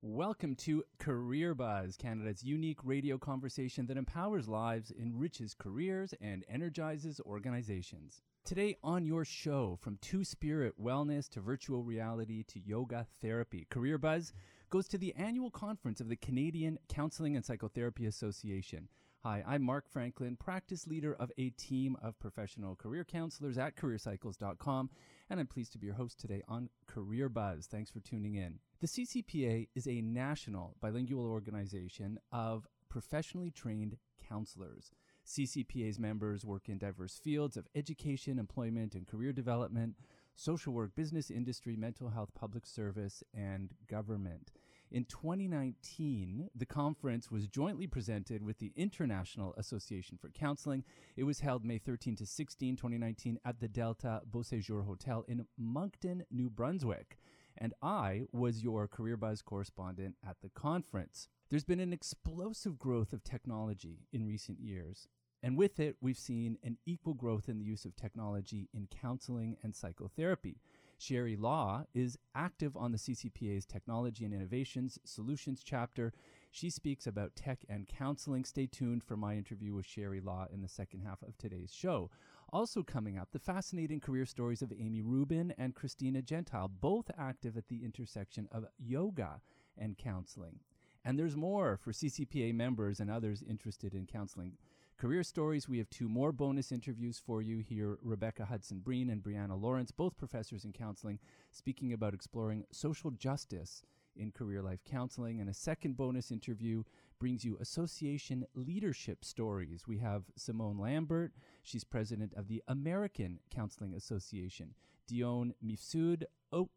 Welcome to Career Buzz, Canada's unique radio conversation that empowers lives, enriches careers, and energizes organizations. Today on your show, from Two Spirit Wellness to virtual reality to yoga therapy, Career Buzz goes to the annual conference of the Canadian Counseling and Psychotherapy Association. Hi, I'm Mark Franklin, practice leader of a team of professional career counselors at careercycles.com, and I'm pleased to be your host today on Career Buzz. Thanks for tuning in. The CCPA is a national bilingual organization of professionally trained counselors. CCPA's members work in diverse fields of education, employment, and career development, social work, business, industry, mental health, public service, and government. In 2019, the conference was jointly presented with the International Association for Counseling. It was held May 13 to 16, 2019, at the Delta Beausejour Hotel in Moncton, New Brunswick and I was your Career Buzz correspondent at the conference. There's been an explosive growth of technology in recent years. And with it, we've seen an equal growth in the use of technology in counseling and psychotherapy. Sherry Law is active on the CCPA's Technology and Innovations Solutions chapter. She speaks about tech and counseling. Stay tuned for my interview with Sherry Law in the second half of today's show. Also, coming up, the fascinating career stories of Amy Rubin and Christina Gentile, both active at the intersection of yoga and counseling. And there's more for CCPA members and others interested in counseling career stories. We have two more bonus interviews for you here Rebecca Hudson Breen and Brianna Lawrence, both professors in counseling, speaking about exploring social justice in career life counseling. And a second bonus interview brings you association leadership stories. We have Simone Lambert, she's president of the American Counseling Association, Dion Mifsud,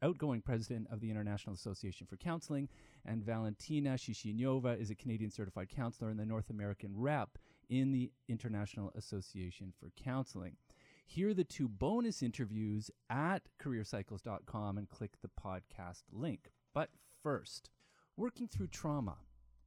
outgoing president of the International Association for Counseling, and Valentina Shishinyova is a Canadian certified counselor and the North American rep in the International Association for Counseling. Hear the two bonus interviews at careercycles.com and click the podcast link. But first, working through trauma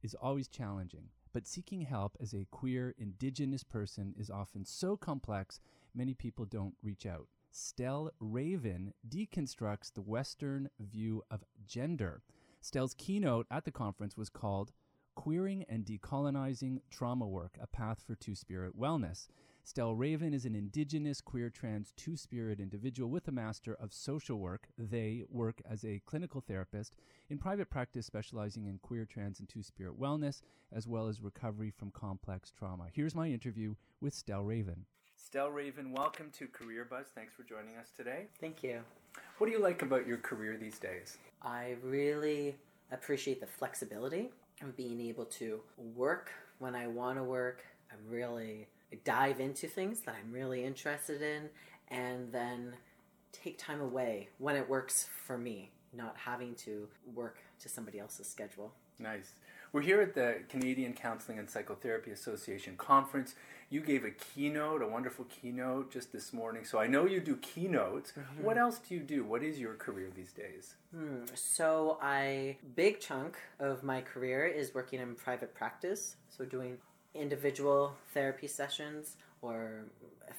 is always challenging, but seeking help as a queer, indigenous person is often so complex, many people don't reach out. Stell Raven deconstructs the Western view of gender. Stell's keynote at the conference was called Queering and Decolonizing Trauma Work, a Path for Two Spirit Wellness. Stell Raven is an Indigenous, queer, trans, Two Spirit individual with a Master of Social Work. They work as a clinical therapist in private practice, specializing in queer, trans, and Two Spirit wellness, as well as recovery from complex trauma. Here's my interview with Stell Raven. Stell Raven, welcome to Career Buzz. Thanks for joining us today. Thank you. What do you like about your career these days? I really appreciate the flexibility of being able to work when I want to work. I'm really dive into things that I'm really interested in and then take time away when it works for me, not having to work to somebody else's schedule. Nice. We're here at the Canadian Counseling and Psychotherapy Association conference. You gave a keynote, a wonderful keynote just this morning. So I know you do keynotes. Mm-hmm. What else do you do? What is your career these days? Hmm. So I big chunk of my career is working in private practice, so doing individual therapy sessions or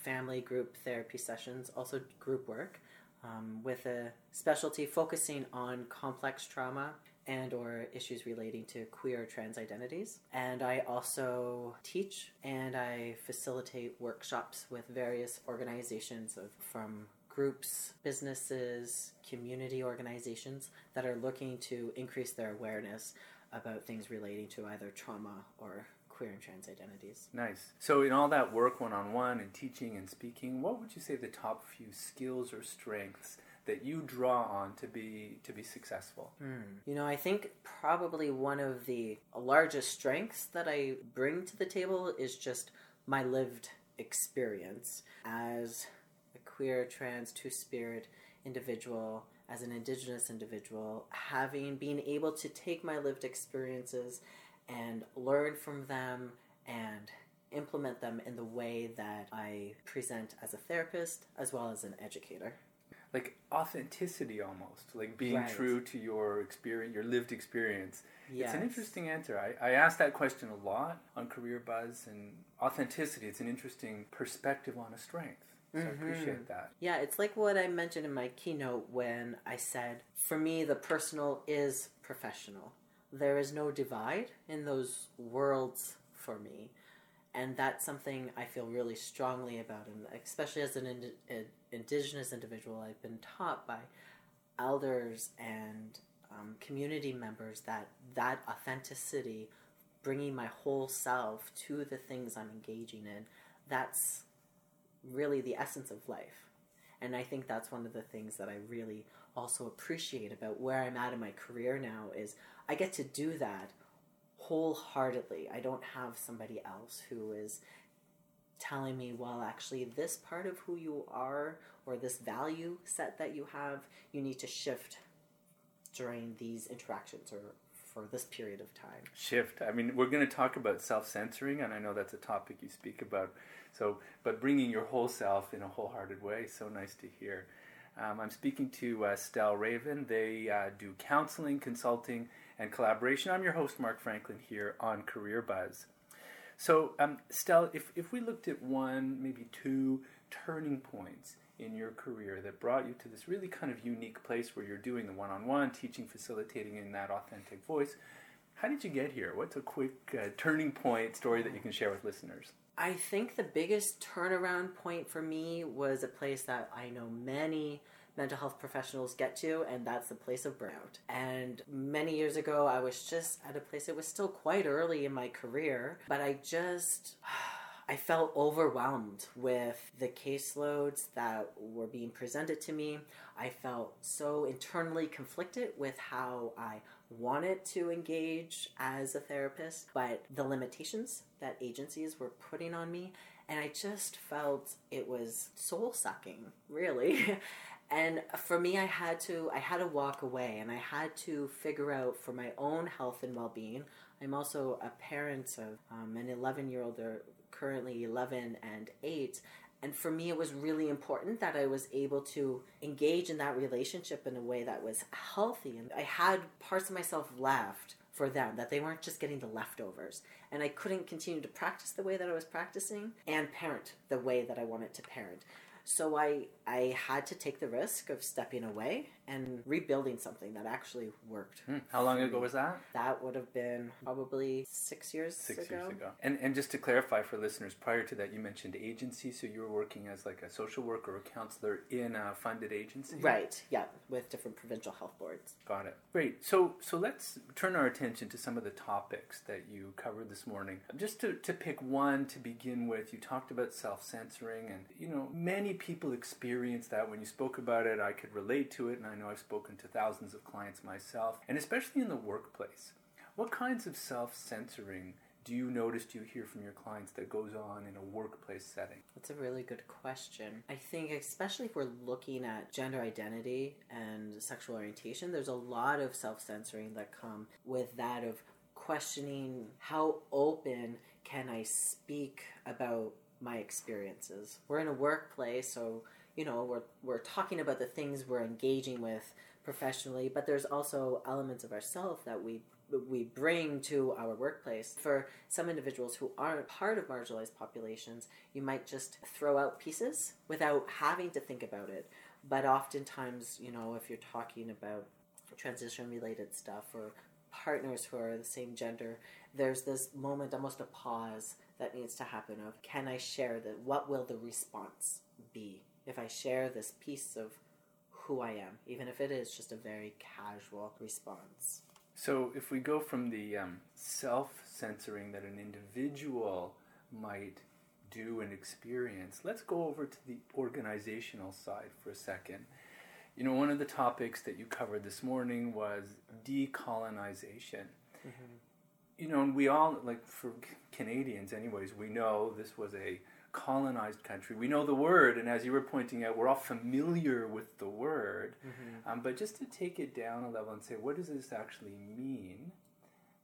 family group therapy sessions, also group work. Um, with a specialty focusing on complex trauma and or issues relating to queer trans identities. And I also teach and I facilitate workshops with various organizations of, from groups, businesses, community organizations that are looking to increase their awareness about things relating to either trauma or queer and trans identities. Nice. So, in all that work one on one and teaching and speaking, what would you say the top few skills or strengths that you draw on to be to be successful? Hmm. You know, I think probably one of the largest strengths that I bring to the table is just my lived experience as a queer, trans, two spirit individual, as an indigenous individual, having been able to take my lived experiences and learn from them and implement them in the way that I present as a therapist as well as an educator like authenticity almost like being right. true to your experience your lived experience yes. it's an interesting answer I, I asked that question a lot on career buzz and authenticity it's an interesting perspective on a strength so mm-hmm. i appreciate that yeah it's like what i mentioned in my keynote when i said for me the personal is professional there is no divide in those worlds for me. And that's something I feel really strongly about. And especially as an, ind- an indigenous individual, I've been taught by elders and um, community members that that authenticity, bringing my whole self to the things I'm engaging in, that's really the essence of life. And I think that's one of the things that I really also appreciate about where I'm at in my career now is I get to do that wholeheartedly. I don't have somebody else who is telling me, well, actually, this part of who you are or this value set that you have, you need to shift during these interactions or for this period of time. Shift. I mean, we're going to talk about self censoring, and I know that's a topic you speak about. So, but bringing your whole self in a wholehearted way, so nice to hear. Um, I'm speaking to uh, Stell Raven. They uh, do counseling, consulting, and collaboration. I'm your host, Mark Franklin, here on Career Buzz. So, um, Stell, if, if we looked at one, maybe two turning points in your career that brought you to this really kind of unique place where you're doing the one on one, teaching, facilitating in that authentic voice, how did you get here? What's a quick uh, turning point story that you can share with listeners? I think the biggest turnaround point for me was a place that I know many mental health professionals get to, and that's the place of burnout. And many years ago, I was just at a place, it was still quite early in my career, but I just. I felt overwhelmed with the caseloads that were being presented to me. I felt so internally conflicted with how I wanted to engage as a therapist, but the limitations that agencies were putting on me. And I just felt it was soul sucking, really. and for me i had to i had to walk away and i had to figure out for my own health and well-being. I'm also a parent of um, an 11 year old they're currently 11 and 8 and for me it was really important that i was able to engage in that relationship in a way that was healthy. And i had parts of myself left for them that they weren't just getting the leftovers. And i couldn't continue to practice the way that i was practicing and parent the way that i wanted to parent so I I had to take the risk of stepping away and rebuilding something that actually worked. Hmm. How long ago was that? That would have been probably six years six ago. years ago. And and just to clarify for listeners, prior to that, you mentioned agency, so you were working as like a social worker or a counselor in a funded agency, right? Yeah, with different provincial health boards. Got it. Great. So so let's turn our attention to some of the topics that you covered this morning. Just to to pick one to begin with, you talked about self censoring, and you know many people experience that. When you spoke about it, I could relate to it, and I know I've spoken to thousands of clients myself, and especially in the workplace. What kinds of self censoring do you notice, do you hear from your clients that goes on in a workplace setting? That's a really good question. I think, especially if we're looking at gender identity and sexual orientation, there's a lot of self censoring that come with that of questioning how open can I speak about my experiences. We're in a workplace, so you know we're we're talking about the things we're engaging with professionally, but there's also elements of ourself that we we bring to our workplace. For some individuals who aren't part of marginalized populations, you might just throw out pieces without having to think about it. But oftentimes, you know, if you're talking about transition related stuff or partners who are the same gender, there's this moment, almost a pause that needs to happen of can I share that? What will the response be if I share this piece of who I am, even if it is just a very casual response? So, if we go from the um, self censoring that an individual might do and experience, let's go over to the organizational side for a second. You know, one of the topics that you covered this morning was decolonization. Mm-hmm you know, and we all like for Canadians, anyways. We know this was a colonized country. We know the word, and as you were pointing out, we're all familiar with the word. Mm-hmm. Um, but just to take it down a level and say, what does this actually mean?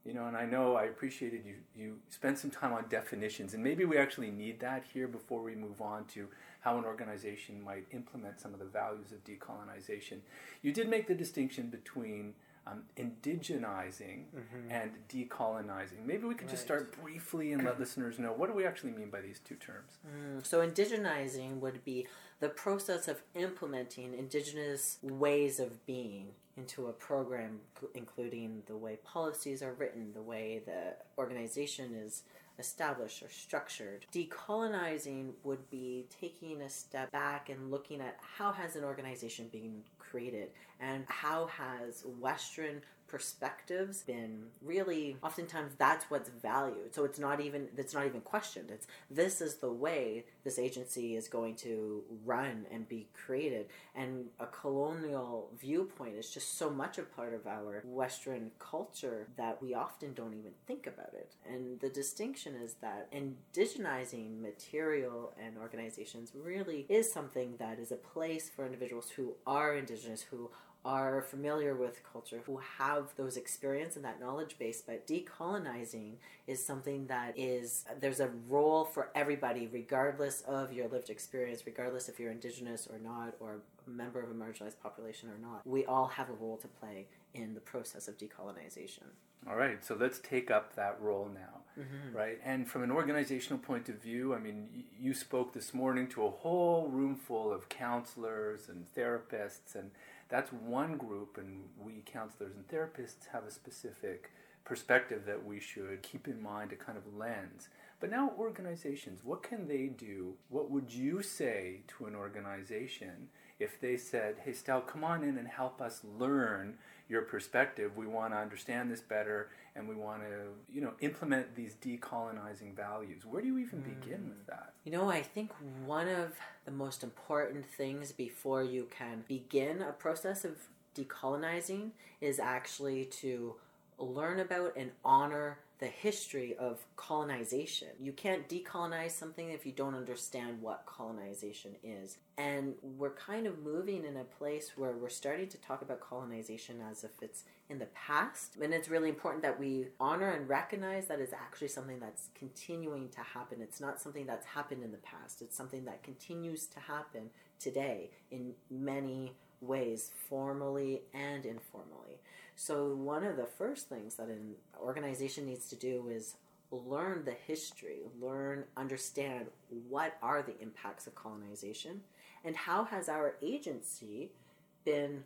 You know, and I know I appreciated you. You spent some time on definitions, and maybe we actually need that here before we move on to how an organization might implement some of the values of decolonization. You did make the distinction between um, indigenizing mm-hmm. and decolonizing. Maybe we could right. just start briefly and let listeners know what do we actually mean by these two terms. Mm, so, indigenizing would be the process of implementing indigenous ways of being into a program, including the way policies are written, the way the organization is established or structured. Decolonizing would be taking a step back and looking at how has an organization been created and how has Western perspectives been really oftentimes that's what's valued. So it's not even it's not even questioned. It's this is the way this agency is going to run and be created. And a colonial viewpoint is just so much a part of our western culture that we often don't even think about it. And the distinction is that indigenizing material and organizations really is something that is a place for individuals who are indigenous who are familiar with culture, who have those experience and that knowledge base, but decolonizing is something that is there's a role for everybody, regardless of your lived experience, regardless if you're indigenous or not, or a member of a marginalized population or not. We all have a role to play in the process of decolonization. All right, so let's take up that role now, mm-hmm. right? And from an organizational point of view, I mean, you spoke this morning to a whole room full of counselors and therapists and that's one group, and we counselors and therapists have a specific perspective that we should keep in mind, a kind of lens. But now, organizations, what can they do? What would you say to an organization if they said, Hey, Stell, come on in and help us learn your perspective? We want to understand this better and we want to, you know, implement these decolonizing values. Where do you even mm. begin with that? You know, I think one of the most important things before you can begin a process of decolonizing is actually to learn about and honor the history of colonization. You can't decolonize something if you don't understand what colonization is. And we're kind of moving in a place where we're starting to talk about colonization as if it's in the past. And it's really important that we honor and recognize that it's actually something that's continuing to happen. It's not something that's happened in the past, it's something that continues to happen today in many ways, formally and informally. So, one of the first things that an organization needs to do is learn the history, learn, understand what are the impacts of colonization, and how has our agency been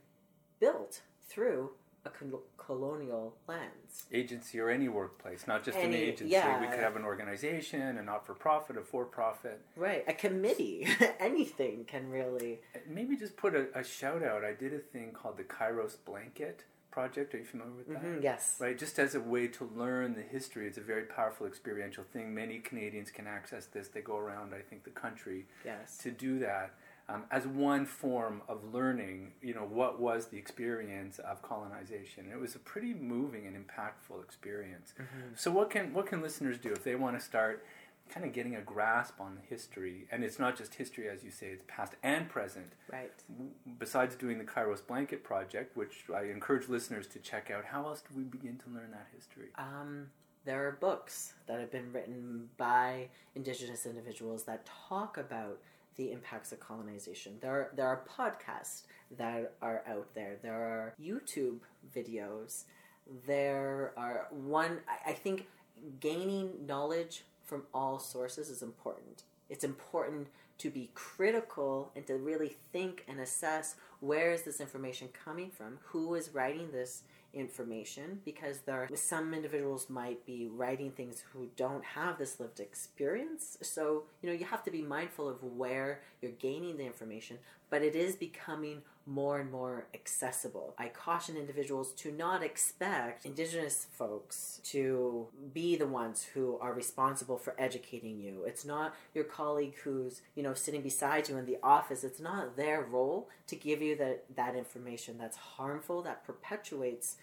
built through a colonial lens. Agency or any workplace, not just any, an agency. Yeah. We could have an organization, a not for profit, a for profit. Right, a committee. Anything can really. Maybe just put a, a shout out. I did a thing called the Kairos Blanket project. Are you familiar with that? Mm-hmm, yes. Right, just as a way to learn the history. It's a very powerful experiential thing. Many Canadians can access this. They go around, I think, the country yes. to do that. Um, as one form of learning, you know, what was the experience of colonization. It was a pretty moving and impactful experience. Mm-hmm. So, what can what can listeners do if they want to start kind of getting a grasp on the history, and it's not just history, as you say, it's past and present. Right. Besides doing the Kairos Blanket Project, which I encourage listeners to check out, how else do we begin to learn that history? Um, there are books that have been written by Indigenous individuals that talk about the impacts of colonization. There are, there are podcasts that are out there. There are YouTube videos. There are one. I, I think gaining knowledge from all sources is important. It's important to be critical and to really think and assess where is this information coming from, who is writing this information, because there are, some individuals might be writing things who don't have this lived experience. So you know you have to be mindful of where you're gaining the information, but it is becoming more and more accessible. I caution individuals to not expect Indigenous folks to be the ones who are responsible for educating you. It's not your colleague who's, you know, sitting beside you in the office. It's not their role to give you that, that information that's harmful, that perpetuates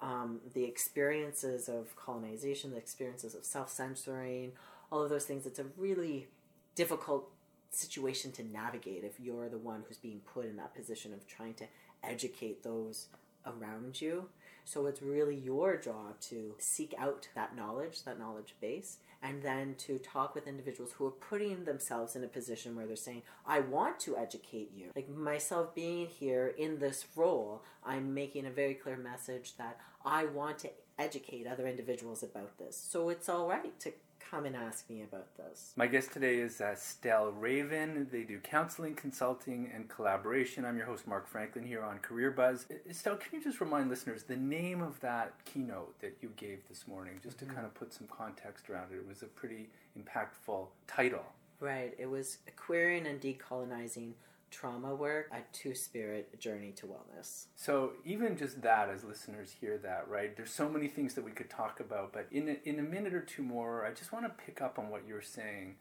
um, the experiences of colonization, the experiences of self censoring, all of those things. It's a really difficult situation to navigate if you're the one who's being put in that position of trying to educate those around you. So it's really your job to seek out that knowledge, that knowledge base, and then to talk with individuals who are putting themselves in a position where they're saying, I want to educate you. Like myself being here in this role, I'm making a very clear message that I want to educate other individuals about this. So it's all right to come and ask me about this. My guest today is uh, Stell Raven. They do counseling, consulting, and collaboration. I'm your host, Mark Franklin, here on Career Buzz. Stell, can you just remind listeners the name of that keynote that you gave this morning, just mm-hmm. to kind of put some context around it? It was a pretty impactful title. Right. It was Queering and Decolonizing trauma work, a two spirit journey to wellness. So, even just that, as listeners hear that, right? There's so many things that we could talk about, but in a, in a minute or two more, I just want to pick up on what you're saying.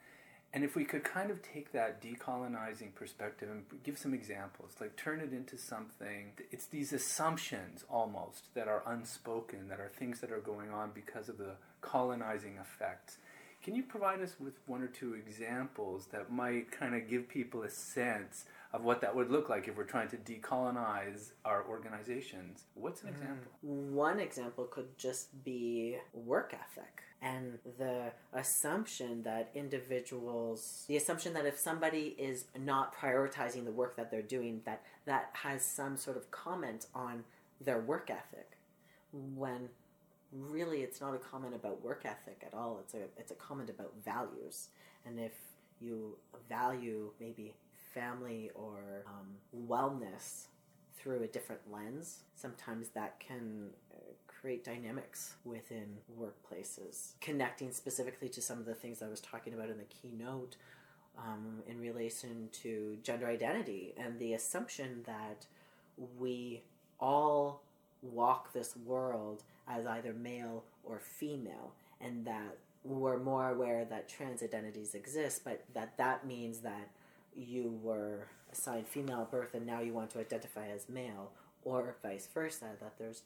And if we could kind of take that decolonizing perspective and give some examples, like turn it into something, it's these assumptions almost that are unspoken, that are things that are going on because of the colonizing effects. Can you provide us with one or two examples that might kind of give people a sense of what that would look like if we're trying to decolonize our organizations. What's an mm. example? One example could just be work ethic and the assumption that individuals the assumption that if somebody is not prioritizing the work that they're doing that that has some sort of comment on their work ethic when really it's not a comment about work ethic at all it's a it's a comment about values and if you value maybe family or um, wellness through a different lens, sometimes that can uh, create dynamics within workplaces. Connecting specifically to some of the things I was talking about in the keynote um, in relation to gender identity and the assumption that we all walk this world as either male or female, and that we're more aware that trans identities exist, but that that means that you were assigned female at birth and now you want to identify as male, or vice versa, that there's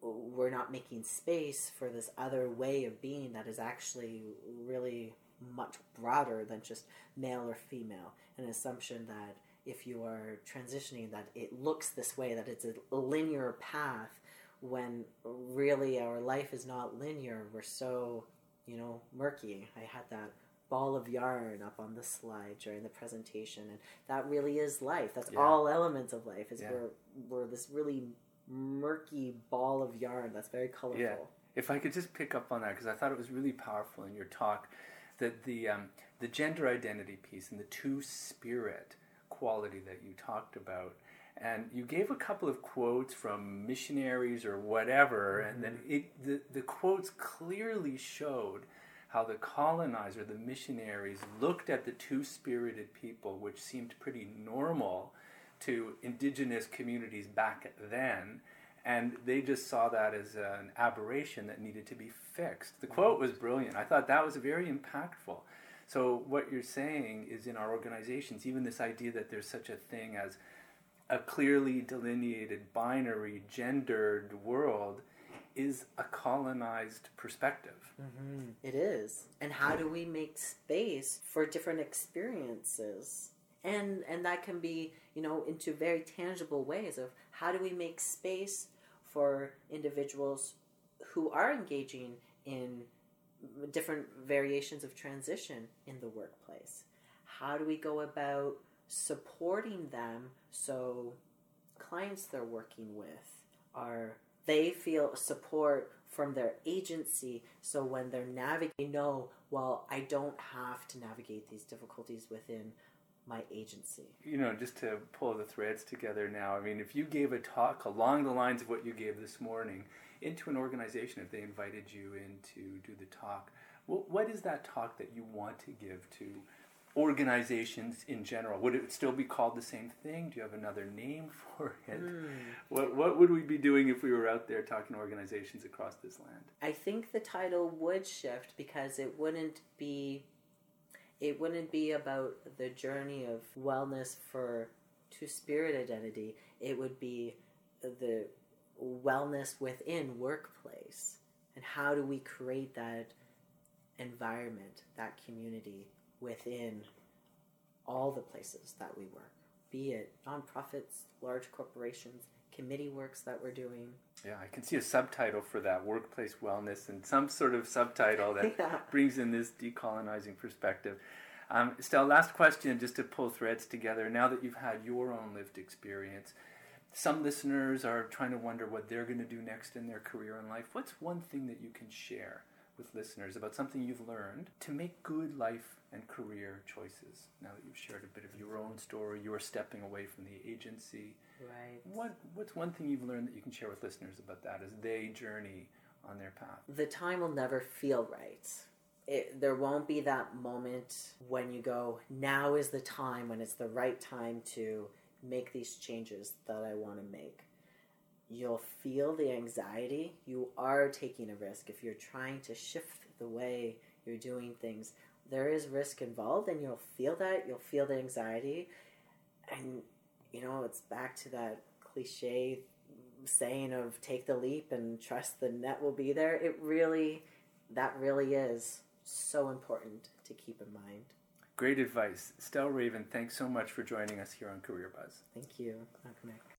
we're not making space for this other way of being that is actually really much broader than just male or female. An assumption that if you are transitioning, that it looks this way, that it's a linear path, when really our life is not linear. We're so, you know, murky. I had that ball of yarn up on the slide during the presentation and that really is life that's yeah. all elements of life is yeah. we're, we're this really murky ball of yarn that's very colorful yeah. if i could just pick up on that because i thought it was really powerful in your talk that the um, the gender identity piece and the two spirit quality that you talked about and you gave a couple of quotes from missionaries or whatever mm-hmm. and then it, the, the quotes clearly showed how the colonizer, the missionaries, looked at the two spirited people, which seemed pretty normal to indigenous communities back then, and they just saw that as an aberration that needed to be fixed. The quote was brilliant. I thought that was very impactful. So, what you're saying is in our organizations, even this idea that there's such a thing as a clearly delineated, binary, gendered world is a colonized perspective. Mm-hmm. It is. And how do we make space for different experiences? And and that can be, you know, into very tangible ways of how do we make space for individuals who are engaging in different variations of transition in the workplace. How do we go about supporting them so clients they're working with are they feel support from their agency. So when they're navigating know well i don't have to navigate these difficulties within my agency. You know just to pull the threads together now i mean if you gave a talk along the lines of what you gave this morning into an organization if they invited you in to do the talk what is that talk that you want to give to organizations in general? Would it still be called the same thing? Do you have another name for it? Mm. What, what would we be doing if we were out there talking to organizations across this land? I think the title would shift because it wouldn't be it wouldn't be about the journey of wellness for two spirit identity. It would be the wellness within workplace and how do we create that environment, that community within all the places that we work, be it nonprofits, large corporations, committee works that we're doing. Yeah, I can see a subtitle for that workplace wellness and some sort of subtitle that yeah. brings in this decolonizing perspective. Um, Stell, last question just to pull threads together. Now that you've had your own lived experience, some listeners are trying to wonder what they're going to do next in their career and life. What's one thing that you can share with listeners about something you've learned to make good life and career choices? Now that you've shared a bit of your own story, you're stepping away from the agency. Right. What What's one thing you've learned that you can share with listeners about that as they journey on their path? The time will never feel right. It, there won't be that moment when you go, now is the time when it's the right time to make these changes that I want to make. You'll feel the anxiety. You are taking a risk. If you're trying to shift the way you're doing things, there is risk involved, and you'll feel that. You'll feel the anxiety. And, you know, it's back to that cliche saying of take the leap and trust the net will be there. It really, that really is so important to keep in mind. Great advice. Stell Raven, thanks so much for joining us here on Career Buzz. Thank you.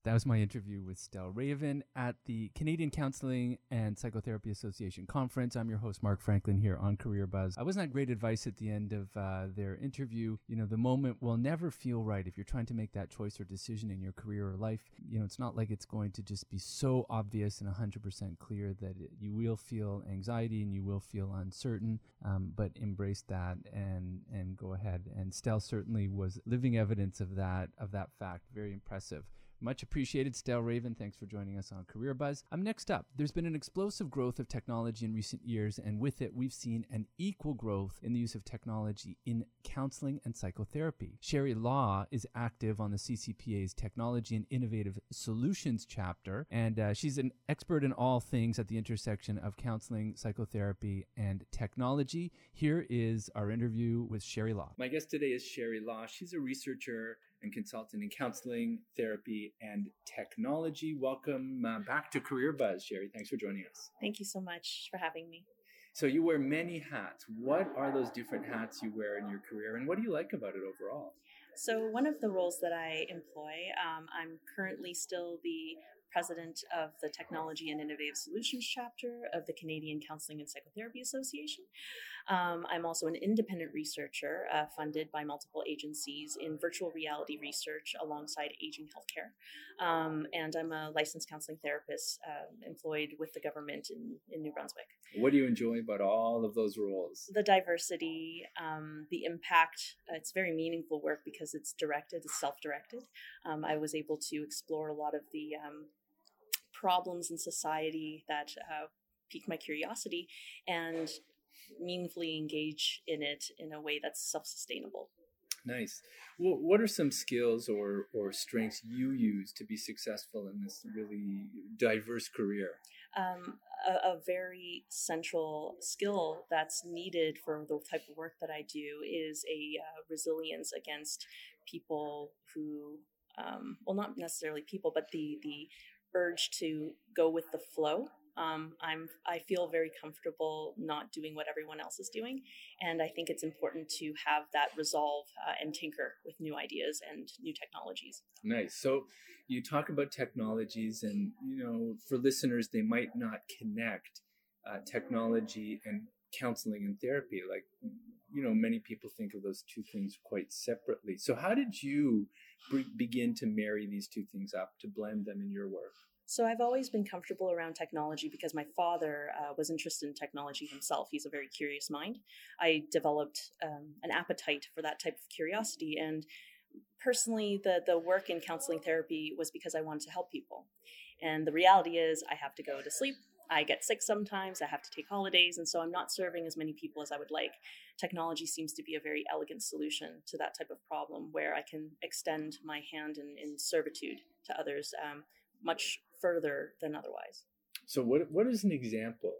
That was my interview with Stell Raven at the Canadian Counseling and Psychotherapy Association conference. I'm your host, Mark Franklin, here on Career Buzz. I wasn't that great advice at the end of uh, their interview. You know, the moment will never feel right if you're trying to make that choice or decision in your career or life. You know, it's not like it's going to just be so obvious and 100% clear that it, you will feel anxiety and you will feel uncertain, um, but embrace that and and go ahead. And Stell certainly was living evidence of that of that fact. Very impressive. Much appreciated, Stell Raven. Thanks for joining us on Career Buzz. I'm next up. There's been an explosive growth of technology in recent years, and with it, we've seen an equal growth in the use of technology in counseling and psychotherapy. Sherry Law is active on the CCPA's Technology and Innovative Solutions chapter, and uh, she's an expert in all things at the intersection of counseling, psychotherapy, and technology. Here is our interview with Sherry Law. My guest today is Sherry Law. She's a researcher and consultant in counseling, therapy, and technology. Welcome uh, back to Career Buzz, Sherry. Thanks for joining us. Thank you so much for having me. So, you wear many hats. What are those different hats you wear in your career, and what do you like about it overall? So, one of the roles that I employ, um, I'm currently still the president of the Technology and Innovative Solutions chapter of the Canadian Counseling and Psychotherapy Association. Um, I'm also an independent researcher uh, funded by multiple agencies in virtual reality research alongside aging healthcare. Um, and I'm a licensed counseling therapist uh, employed with the government in, in New Brunswick. What do you enjoy about all of those roles? The diversity, um, the impact. Uh, it's very meaningful work because it's directed, it's self directed. Um, I was able to explore a lot of the um, problems in society that uh, pique my curiosity and meaningfully engage in it in a way that's self-sustainable. Nice. Well, what are some skills or, or strengths you use to be successful in this really diverse career? Um, a, a, very central skill that's needed for the type of work that I do is a uh, resilience against people who, um, well, not necessarily people, but the the urge to go with the flow. Um, I'm I feel very comfortable not doing what everyone else is doing, and I think it's important to have that resolve uh, and tinker with new ideas and new technologies. Nice. So you talk about technologies, and you know, for listeners, they might not connect uh, technology and counseling and therapy. Like you know, many people think of those two things quite separately. So how did you begin to marry these two things up to blend them in your work? So I've always been comfortable around technology because my father uh, was interested in technology himself. He's a very curious mind. I developed um, an appetite for that type of curiosity, and personally, the the work in counseling therapy was because I wanted to help people. And the reality is, I have to go to sleep. I get sick sometimes. I have to take holidays, and so I'm not serving as many people as I would like. Technology seems to be a very elegant solution to that type of problem, where I can extend my hand in, in servitude to others. Um, much further than otherwise. So, what what is an example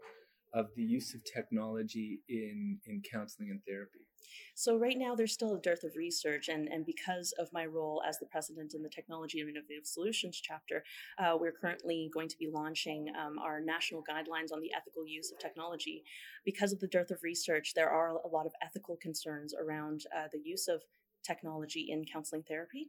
of the use of technology in in counseling and therapy? So right now there's still a dearth of research, and and because of my role as the president in the Technology and Innovative Solutions chapter, uh, we're currently going to be launching um, our national guidelines on the ethical use of technology. Because of the dearth of research, there are a lot of ethical concerns around uh, the use of technology in counseling therapy.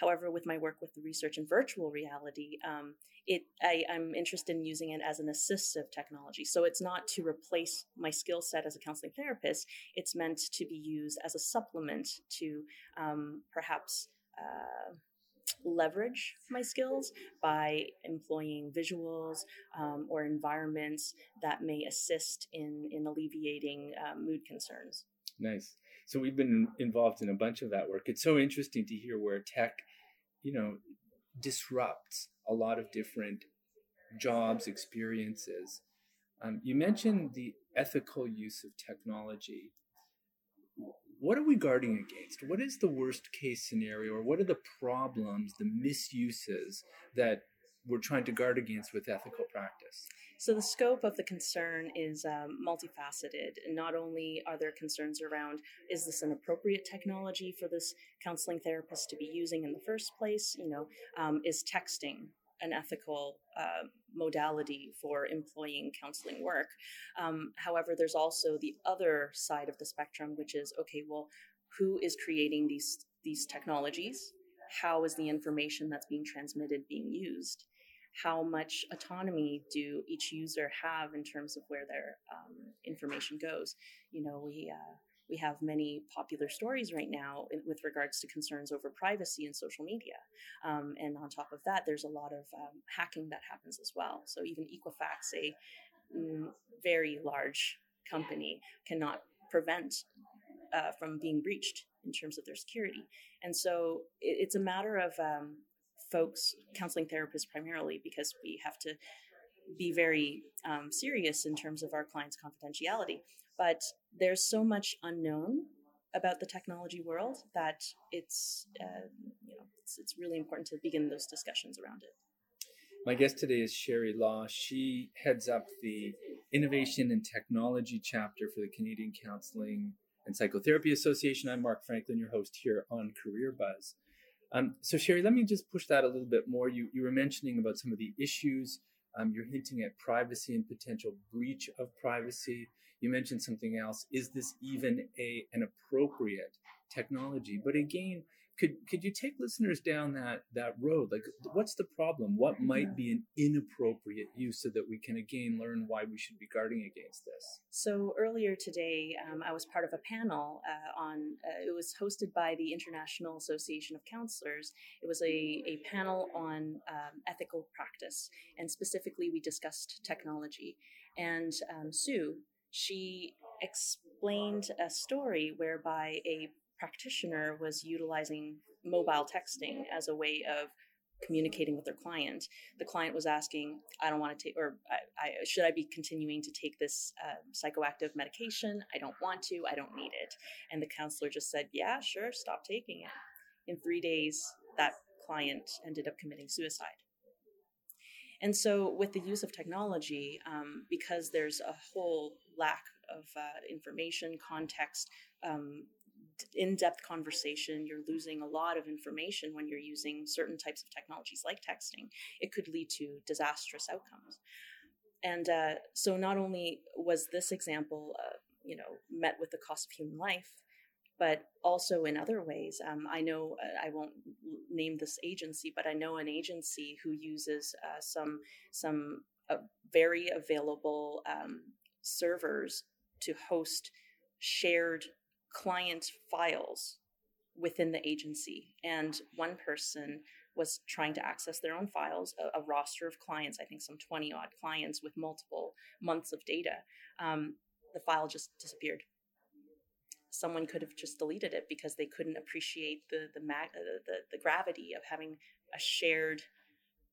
However, with my work with the research in virtual reality, um, it I, am interested in using it as an assistive technology. So it's not to replace my skill set as a counseling therapist. It's meant to be used as a supplement to um, perhaps. Uh, leverage my skills by employing visuals um, or environments that may assist in, in alleviating um, mood concerns. Nice. So we've been involved in a bunch of that work. It's so interesting to hear where tech, you know, disrupts a lot of different jobs, experiences. Um, you mentioned the ethical use of technology what are we guarding against? What is the worst case scenario, or what are the problems, the misuses that we're trying to guard against with ethical practice? So, the scope of the concern is um, multifaceted. Not only are there concerns around is this an appropriate technology for this counseling therapist to be using in the first place? You know, um, is texting an ethical uh, modality for employing counseling work. Um, however, there's also the other side of the spectrum, which is okay, well, who is creating these these technologies? How is the information that's being transmitted being used? How much autonomy do each user have in terms of where their um, information goes? You know, we uh, we have many popular stories right now with regards to concerns over privacy in social media. Um, and on top of that, there's a lot of um, hacking that happens as well. So even Equifax, a mm, very large company, cannot prevent uh, from being breached in terms of their security. And so it, it's a matter of um, folks, counseling therapists primarily, because we have to be very um, serious in terms of our clients' confidentiality. But there's so much unknown about the technology world that it's uh, you know it's, it's really important to begin those discussions around it. My guest today is Sherry Law. She heads up the Innovation and Technology chapter for the Canadian Counseling and Psychotherapy Association. I'm Mark Franklin, your host here on Career Buzz. Um, so, Sherry, let me just push that a little bit more. You, you were mentioning about some of the issues. Um, you're hinting at privacy and potential breach of privacy. You mentioned something else. Is this even a an appropriate technology? But again, could could you take listeners down that that road? Like, what's the problem? What might be an inappropriate use, so that we can again learn why we should be guarding against this? So earlier today, um, I was part of a panel uh, on. Uh, it was hosted by the International Association of Counselors. It was a a panel on um, ethical practice, and specifically, we discussed technology. And um, Sue, she explained a story whereby a practitioner was utilizing mobile texting as a way of communicating with their client. The client was asking, "I don't want to take, or I, I, should I be continuing to take this uh, psychoactive medication? I don't want to. I don't need it." And the counselor just said, "Yeah, sure, stop taking it." In three days, that client ended up committing suicide. And so, with the use of technology, um, because there's a whole lack of uh, information, context, um, in depth conversation, you're losing a lot of information when you're using certain types of technologies like texting. It could lead to disastrous outcomes. And uh, so, not only was this example, uh, you know, met with the cost of human life, but also in other ways. Um, I know uh, I won't name this agency, but I know an agency who uses uh, some some uh, very available um, servers to host shared client files within the agency. And one person was trying to access their own files, a, a roster of clients, I think some 20 odd clients with multiple months of data. Um, the file just disappeared someone could have just deleted it because they couldn't appreciate the the, mag- the, the gravity of having a shared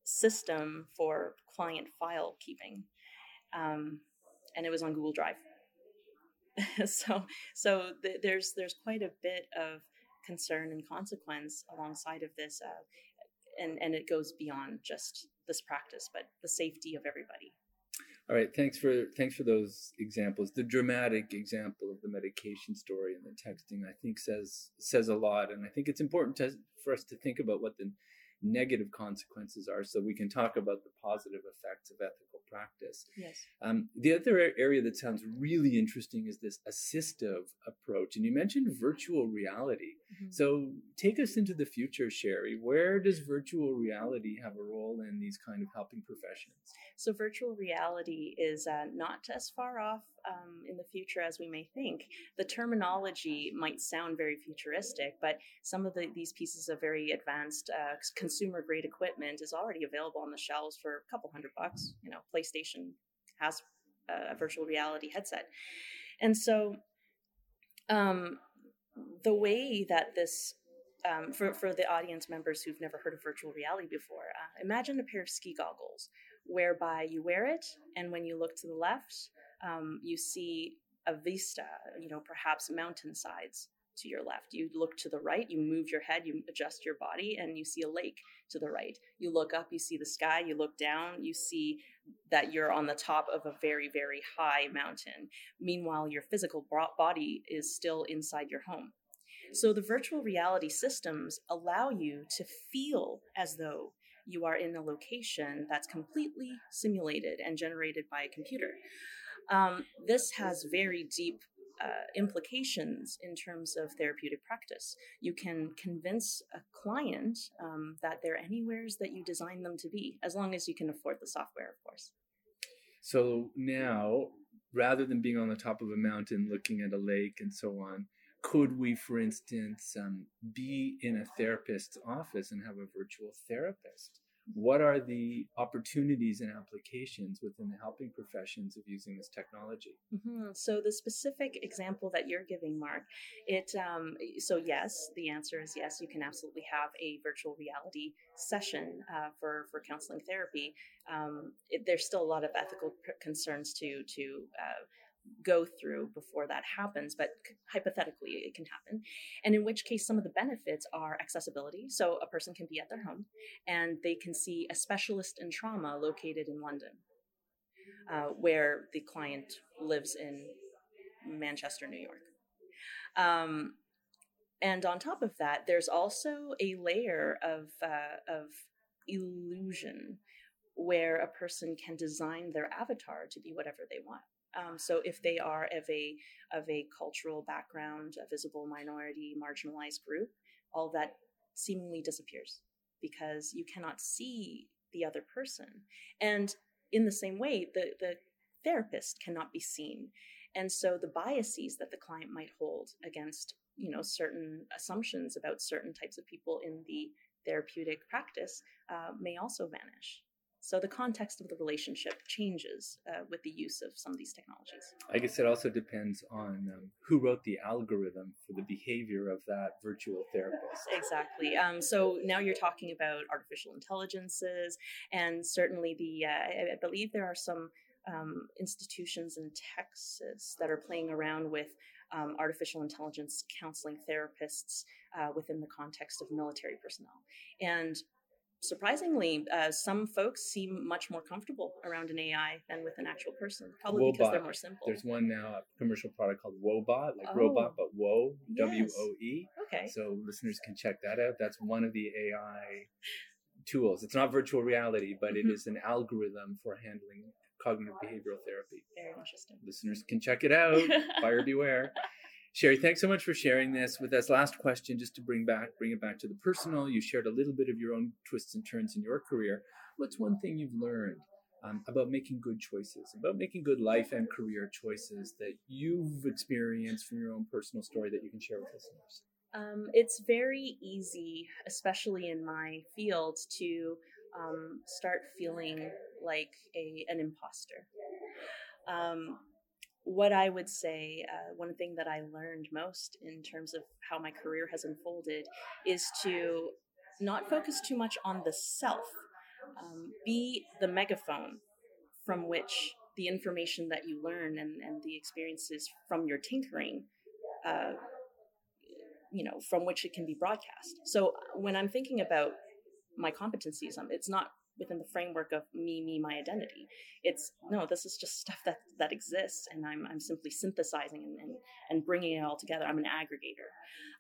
system for client file keeping um, and it was on google drive so so th- there's there's quite a bit of concern and consequence alongside of this uh, and and it goes beyond just this practice but the safety of everybody all right, thanks for thanks for those examples. The dramatic example of the medication story and the texting, I think, says says a lot, and I think it's important to, for us to think about what the negative consequences are, so we can talk about the positive effects of ethical practice. Yes. Um, the other area that sounds really interesting is this assistive approach. And you mentioned virtual reality. Mm-hmm. So take us into the future, Sherry. Where does virtual reality have a role in these kind of helping professions? So, virtual reality is uh, not as far off um, in the future as we may think. The terminology might sound very futuristic, but some of the, these pieces of very advanced uh, consumer grade equipment is already available on the shelves for a couple hundred bucks. You know, PlayStation has a virtual reality headset. And so, um, the way that this um, for, for the audience members who've never heard of virtual reality before, uh, imagine a pair of ski goggles whereby you wear it, and when you look to the left, um, you see a vista, you know, perhaps mountainsides to your left. You look to the right, you move your head, you adjust your body, and you see a lake to the right. You look up, you see the sky, you look down, you see that you're on the top of a very, very high mountain. Meanwhile, your physical body is still inside your home. So the virtual reality systems allow you to feel as though you are in a location that's completely simulated and generated by a computer. Um, this has very deep uh, implications in terms of therapeutic practice. You can convince a client um, that they're anywheres that you design them to be, as long as you can afford the software, of course. So now, rather than being on the top of a mountain looking at a lake and so on, could we, for instance, um, be in a therapist's office and have a virtual therapist? What are the opportunities and applications within the helping professions of using this technology? Mm-hmm. So the specific example that you're giving, Mark, it um, so yes, the answer is yes. You can absolutely have a virtual reality session uh, for for counseling therapy. Um, it, there's still a lot of ethical concerns to to uh, go through before that happens, but hypothetically it can happen. And in which case, some of the benefits are accessibility. So a person can be at their home and they can see a specialist in trauma located in London, uh, where the client lives in Manchester, New York. Um, and on top of that, there's also a layer of, uh, of illusion where a person can design their avatar to be whatever they want. Um, so if they are of a of a cultural background, a visible minority, marginalized group, all that seemingly disappears because you cannot see the other person. And in the same way, the the therapist cannot be seen. And so the biases that the client might hold against, you know, certain assumptions about certain types of people in the therapeutic practice uh, may also vanish. So the context of the relationship changes uh, with the use of some of these technologies. I guess it also depends on um, who wrote the algorithm for the behavior of that virtual therapist. Exactly. Um, so now you're talking about artificial intelligences, and certainly the uh, I believe there are some um, institutions in Texas that are playing around with um, artificial intelligence counseling therapists uh, within the context of military personnel. And surprisingly, uh, some folks seem much more comfortable around an AI than with an actual person, probably Woebot. because they're more simple. There's one now, a commercial product called Woebot, like oh. robot, but Woe, yes. W O E. Okay. So listeners can check that out. That's one of the AI tools. It's not virtual reality, but mm-hmm. it is an algorithm for handling cognitive behavioral therapy. Very interesting. Listeners can check it out. Buyer beware. Sherry, thanks so much for sharing this with us. Last question, just to bring back, bring it back to the personal. You shared a little bit of your own twists and turns in your career. What's one thing you've learned um, about making good choices, about making good life and career choices that you've experienced from your own personal story that you can share with listeners? Um, it's very easy, especially in my field, to um, start feeling like a an imposter. Um, what I would say, uh, one thing that I learned most in terms of how my career has unfolded is to not focus too much on the self, um, be the megaphone from which the information that you learn and, and the experiences from your tinkering, uh, you know, from which it can be broadcast. So when I'm thinking about my competencies, um, it's not within the framework of me, me, my identity. It's no, this is just stuff that that exists, and I'm I'm simply synthesizing and and, and bringing it all together. I'm an aggregator,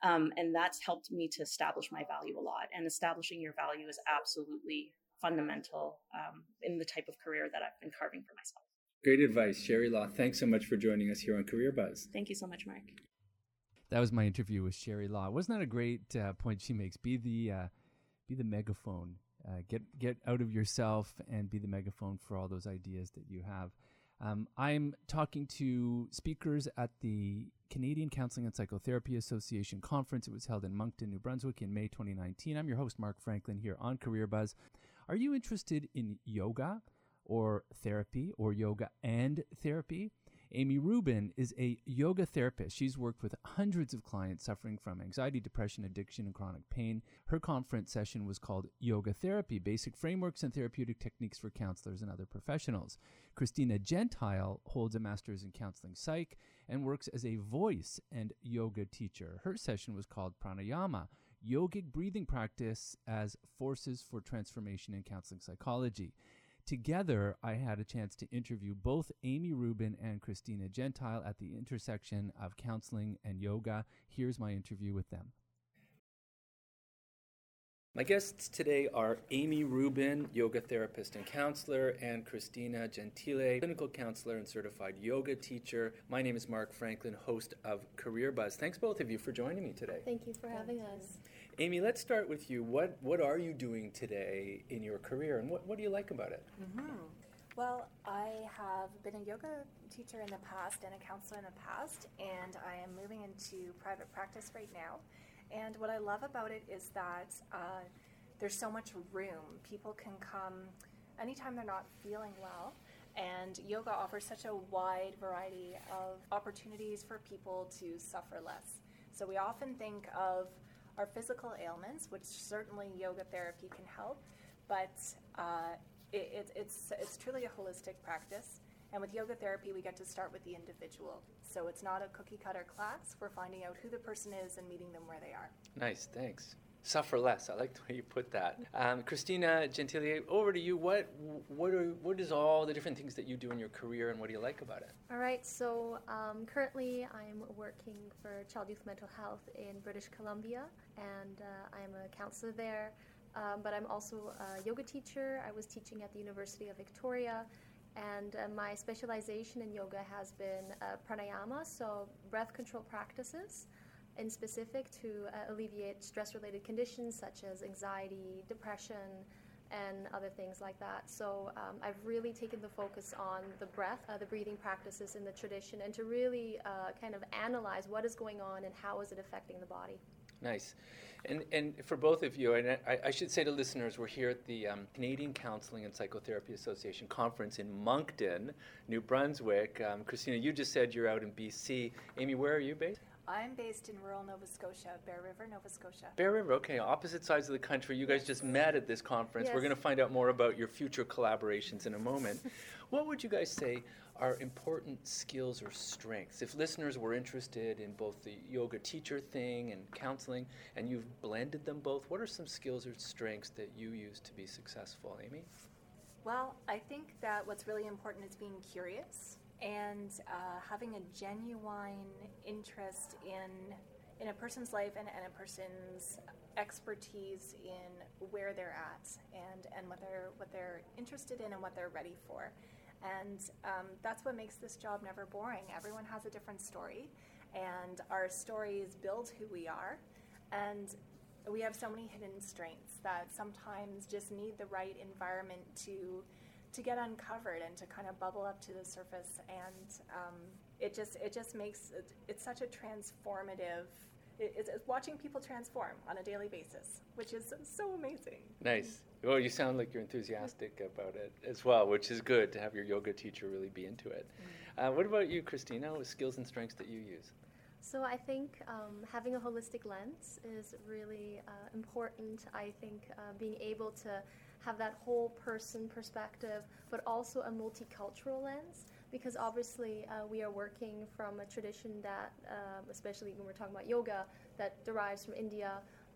um, and that's helped me to establish my value a lot. And establishing your value is absolutely fundamental um, in the type of career that I've been carving for myself. Great advice, Sherry Law. Thanks so much for joining us here on Career Buzz. Thank you so much, Mark. That was my interview with Sherry Law. Wasn't that a great uh, point she makes? Be the uh, be the megaphone. Uh, get get out of yourself and be the megaphone for all those ideas that you have. Um, I'm talking to speakers at the Canadian Counseling and Psychotherapy Association conference. It was held in Moncton, New Brunswick in May 2019. I'm your host, Mark Franklin, here on Career Buzz. Are you interested in yoga or therapy or yoga and therapy? Amy Rubin is a yoga therapist. She's worked with hundreds of clients suffering from anxiety, depression, addiction, and chronic pain. Her conference session was called Yoga Therapy Basic Frameworks and Therapeutic Techniques for Counselors and Other Professionals. Christina Gentile holds a master's in counseling psych and works as a voice and yoga teacher. Her session was called Pranayama Yogic Breathing Practice as Forces for Transformation in Counseling Psychology. Together, I had a chance to interview both Amy Rubin and Christina Gentile at the intersection of counseling and yoga. Here's my interview with them. My guests today are Amy Rubin, yoga therapist and counselor, and Christina Gentile, clinical counselor and certified yoga teacher. My name is Mark Franklin, host of Career Buzz. Thanks both of you for joining me today. Thank you for having us. Amy, let's start with you. What what are you doing today in your career, and what, what do you like about it? Mm-hmm. Well, I have been a yoga teacher in the past and a counselor in the past, and I am moving into private practice right now. And what I love about it is that uh, there's so much room. People can come anytime they're not feeling well. And yoga offers such a wide variety of opportunities for people to suffer less. So we often think of our physical ailments, which certainly yoga therapy can help, but uh, it, it, it's, it's truly a holistic practice. And with yoga therapy, we get to start with the individual. So it's not a cookie cutter class. We're finding out who the person is and meeting them where they are. Nice, thanks. Suffer less. I like the way you put that. Um, Christina Gentile, over to you. What what are what is all the different things that you do in your career, and what do you like about it? All right. So um, currently, I'm working for Child Youth Mental Health in British Columbia, and uh, I'm a counselor there. Um, but I'm also a yoga teacher. I was teaching at the University of Victoria and uh, my specialization in yoga has been uh, pranayama, so breath control practices, in specific to uh, alleviate stress related conditions such as anxiety, depression, and other things like that. So um, I've really taken the focus on the breath, uh, the breathing practices in the tradition, and to really uh, kind of analyze what is going on and how is it affecting the body. Nice. And, and for both of you, and I, I should say to listeners, we're here at the um, Canadian Counseling and Psychotherapy Association conference in Moncton, New Brunswick. Um, Christina, you just said you're out in BC. Amy, where are you based? I'm based in rural Nova Scotia, Bear River, Nova Scotia. Bear River, okay, opposite sides of the country. You guys just met at this conference. Yes. We're going to find out more about your future collaborations in a moment. what would you guys say are important skills or strengths? If listeners were interested in both the yoga teacher thing and counseling, and you've blended them both, what are some skills or strengths that you use to be successful, Amy? Well, I think that what's really important is being curious and uh, having a genuine interest in in a person's life and, and a person's expertise in where they're at and, and what they're what they're interested in and what they're ready for. And um, that's what makes this job never boring. Everyone has a different story, and our stories build who we are. And we have so many hidden strengths that sometimes just need the right environment to to get uncovered and to kind of bubble up to the surface. And um, it just it just makes it, it's such a transformative. It, it's, it's watching people transform on a daily basis, which is so amazing. Nice. Well, you sound like you're enthusiastic about it as well, which is good to have your yoga teacher really be into it. Uh, what about you, Christina? What skills and strengths that you use? So I think um, having a holistic lens is really uh, important. I think uh, being able to have that whole person perspective, but also a multicultural lens, because obviously uh, we are working from a tradition that, um, especially when we're talking about yoga, that derives from India.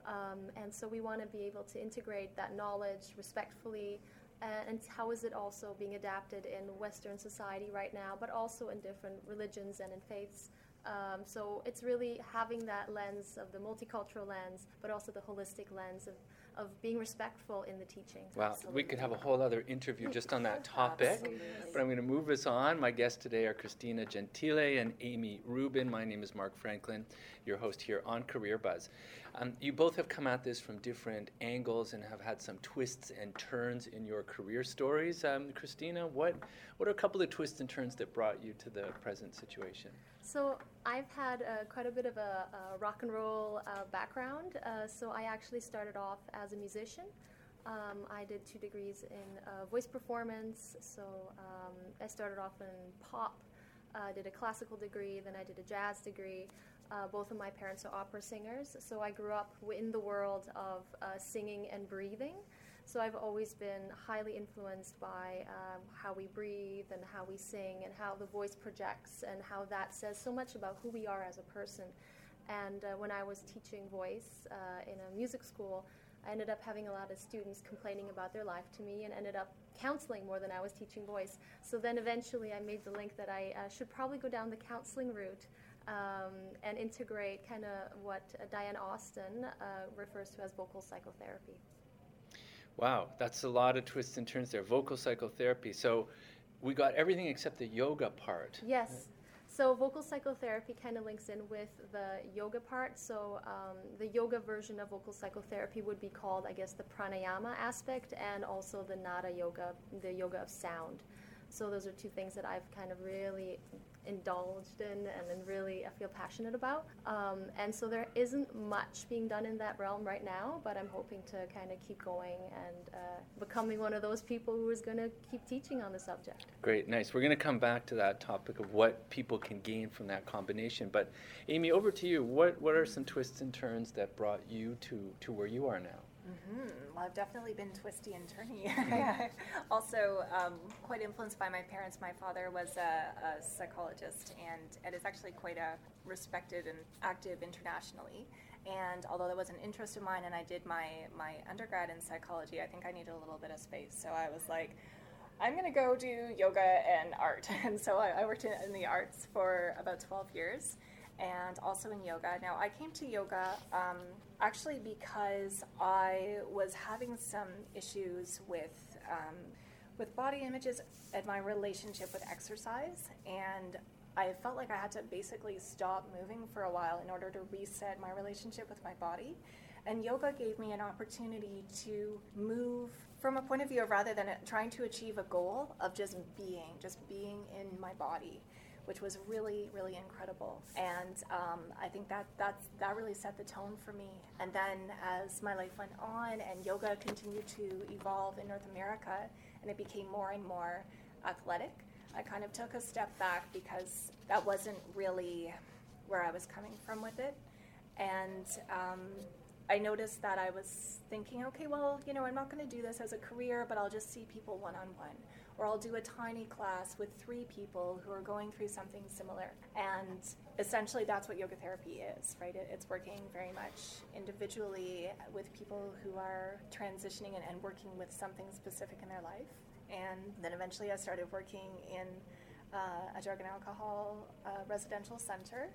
Um, and so we want to be able to integrate that knowledge respectfully. And, how is it also being adapted in Western society right now, but also in different religions and in faiths? Um, so it's really having that lens of the multicultural lens, but also the holistic lens of of being respectful in the teaching. Well, Absolutely. we could have a whole other interview just on that topic. Absolutely. But I'm going to move us on. My guests today are Christina Gentile and Amy Rubin. My name is Mark Franklin, your host here on Career Buzz. Um, you both have come at this from different angles and have had some twists and turns in your career stories. Um, Christina, what, what are a couple of twists and turns that brought you to the present situation? So, I've had uh, quite a bit of a, a rock and roll uh, background. Uh, so, I actually started off as a musician. Um, I did two degrees in uh, voice performance. So, um, I started off in pop, uh, did a classical degree, then I did a jazz degree. Uh, both of my parents are opera singers, so I grew up in the world of uh, singing and breathing. So I've always been highly influenced by um, how we breathe and how we sing and how the voice projects and how that says so much about who we are as a person. And uh, when I was teaching voice uh, in a music school, I ended up having a lot of students complaining about their life to me and ended up counseling more than I was teaching voice. So then eventually I made the link that I uh, should probably go down the counseling route um, and integrate kind of what Diane Austin uh, refers to as vocal psychotherapy. Wow, that's a lot of twists and turns there. Vocal psychotherapy. So we got everything except the yoga part. Yes. So vocal psychotherapy kind of links in with the yoga part. So um, the yoga version of vocal psychotherapy would be called, I guess, the pranayama aspect, and also the nada yoga, the yoga of sound. So those are two things that I've kind of really indulged in and, and really I feel passionate about. Um, and so there isn't much being done in that realm right now, but I'm hoping to kind of keep going and uh, becoming one of those people who is going to keep teaching on the subject. Great, nice. We're going to come back to that topic of what people can gain from that combination. But Amy, over to you. What what are some twists and turns that brought you to to where you are now? Mm-hmm. Well, I've definitely been twisty and turny. also, um, quite influenced by my parents. My father was a, a, psychologist and, and is actually quite a respected and active internationally. And although that was an interest of mine, and I did my, my undergrad in psychology, I think I needed a little bit of space. So I was like, I'm going to go do yoga and art. And so I, I worked in, in the arts for about 12 years and also in yoga. Now, I came to yoga um, actually because I was having some issues with um, with body images and my relationship with exercise, and I felt like I had to basically stop moving for a while in order to reset my relationship with my body. And yoga gave me an opportunity to move from a point of view of rather than trying to achieve a goal of just being, just being in my body which was really, really incredible. And um, I think that that's, that really set the tone for me. And then as my life went on and yoga continued to evolve in North America and it became more and more athletic, I kind of took a step back because that wasn't really where I was coming from with it. And um, I noticed that I was thinking, okay, well, you know, I'm not going to do this as a career, but I'll just see people one on one or I'll do a tiny class with three people who are going through something similar. And essentially, that's what yoga therapy is, right? it's working very much individually with people who are transitioning and, and working with something specific in their life. And then eventually, I started working in uh, a drug and alcohol uh, residential center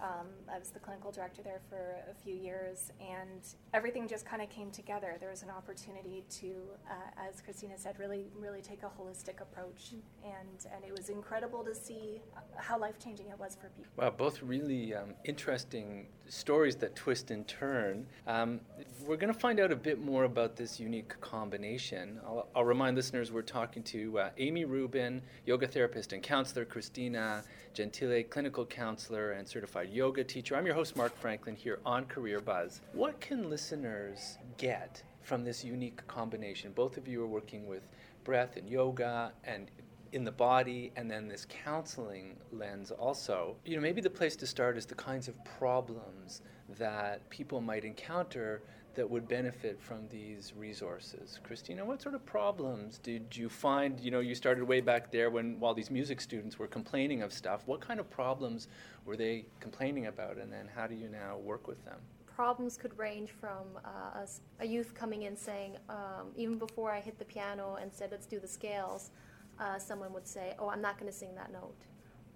um, I was the clinical director there for a few years, and everything just kind of came together. There was an opportunity to, uh, as Christina said, really, really take a holistic approach, and and it was incredible to see how life changing it was for people. Wow, both really um, interesting stories that twist and turn. Um, we're going to find out a bit more about this unique combination. I'll, I'll remind listeners we're talking to uh, Amy Rubin, yoga therapist and counselor, Christina Gentile, clinical counselor and certified yoga teacher. I'm your host, Mark Franklin, here on Career Buzz. What can listeners get from this unique combination? Both of you are working with breath and yoga and in the body and then this counseling lens also. You know, maybe the place to start is the kinds of problems that people might encounter that would benefit from these resources. Christina, what sort of problems did you find? You know, you started way back there when while these music students were complaining of stuff. What kind of problems were they complaining about, and then how do you now work with them? Problems could range from uh, a, a, youth coming in saying, um, even before I hit the piano and said, let's do the scales, uh, someone would say, oh, I'm not going to sing that note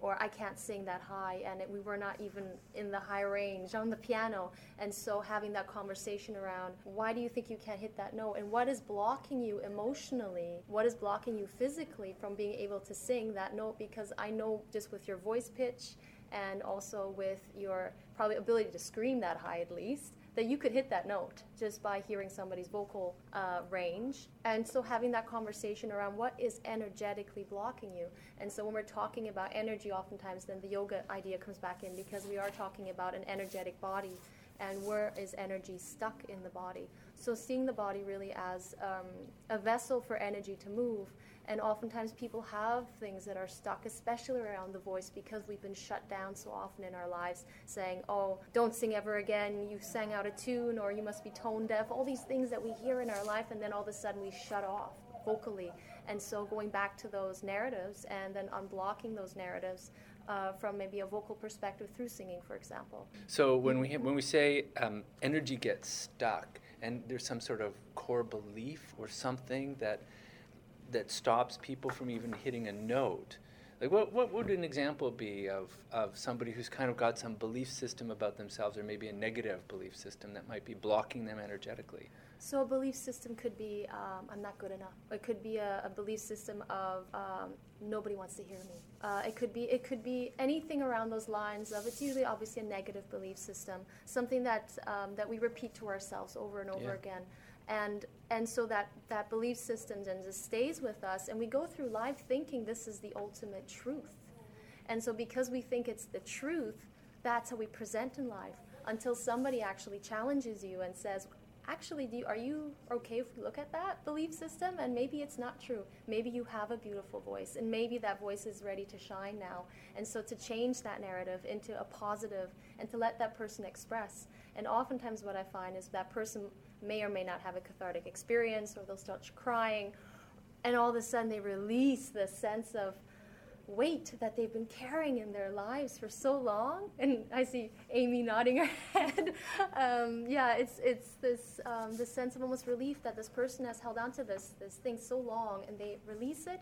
or I can't sing that high, and it, we were not even in the high range on the piano. And so having that conversation around why do you think you can't hit that note, and what is blocking you emotionally, what is blocking you physically from being able to sing that note? Because I know just with your voice pitch and also with your probably ability to scream that high at least that you could hit that note just by hearing somebody's vocal uh, range. And so having that conversation around what is energetically blocking you. And so when we're talking about energy, oftentimes then the yoga idea comes back in because we are talking about an energetic body and where is energy stuck in the body. So seeing the body really as um, a vessel for energy to move and oftentimes people have things that are stuck, especially around the voice, because we've been shut down so often in our lives, saying, oh, don't sing ever again, you sang out of tune, or you must be tone deaf, all these things that we hear in our life, and then all of a sudden we shut off vocally. And so going back to those narratives and then unblocking those narratives uh, from maybe a vocal perspective through singing, for example. So when we when we say um, energy gets stuck, and there's some sort of core belief or something that that stops people from even hitting a note. Like what, what would an example be of, of somebody who's kind of got some belief system about themselves or maybe a negative belief system that might be blocking them energetically? So a belief system could be um, I'm not good enough. It could be a, a belief system of um, nobody wants to hear me. Uh, it could be it could be anything around those lines of it's usually obviously a negative belief system, something that um, that we repeat to ourselves over and over yeah. again and and so that that belief system then just stays with us and we go through life thinking this is the ultimate truth. And so because we think it's the truth that's how we present in life until somebody actually challenges you and says actually you, are you okay if we look at that belief system? And maybe it's not true. Maybe you have a beautiful voice and maybe that voice is ready to shine now. And so to change that narrative into a positive and to let that person express. And oftentimes what i find is that person may or may not have a cathartic experience or they'll start crying. And all of a sudden they release this sense of weight that they've been carrying in their lives for so long. And i see amy nodding her head. Um, yeah it's it's this um, this sense of almost relief that this person has held on to this this thing so long and they release it.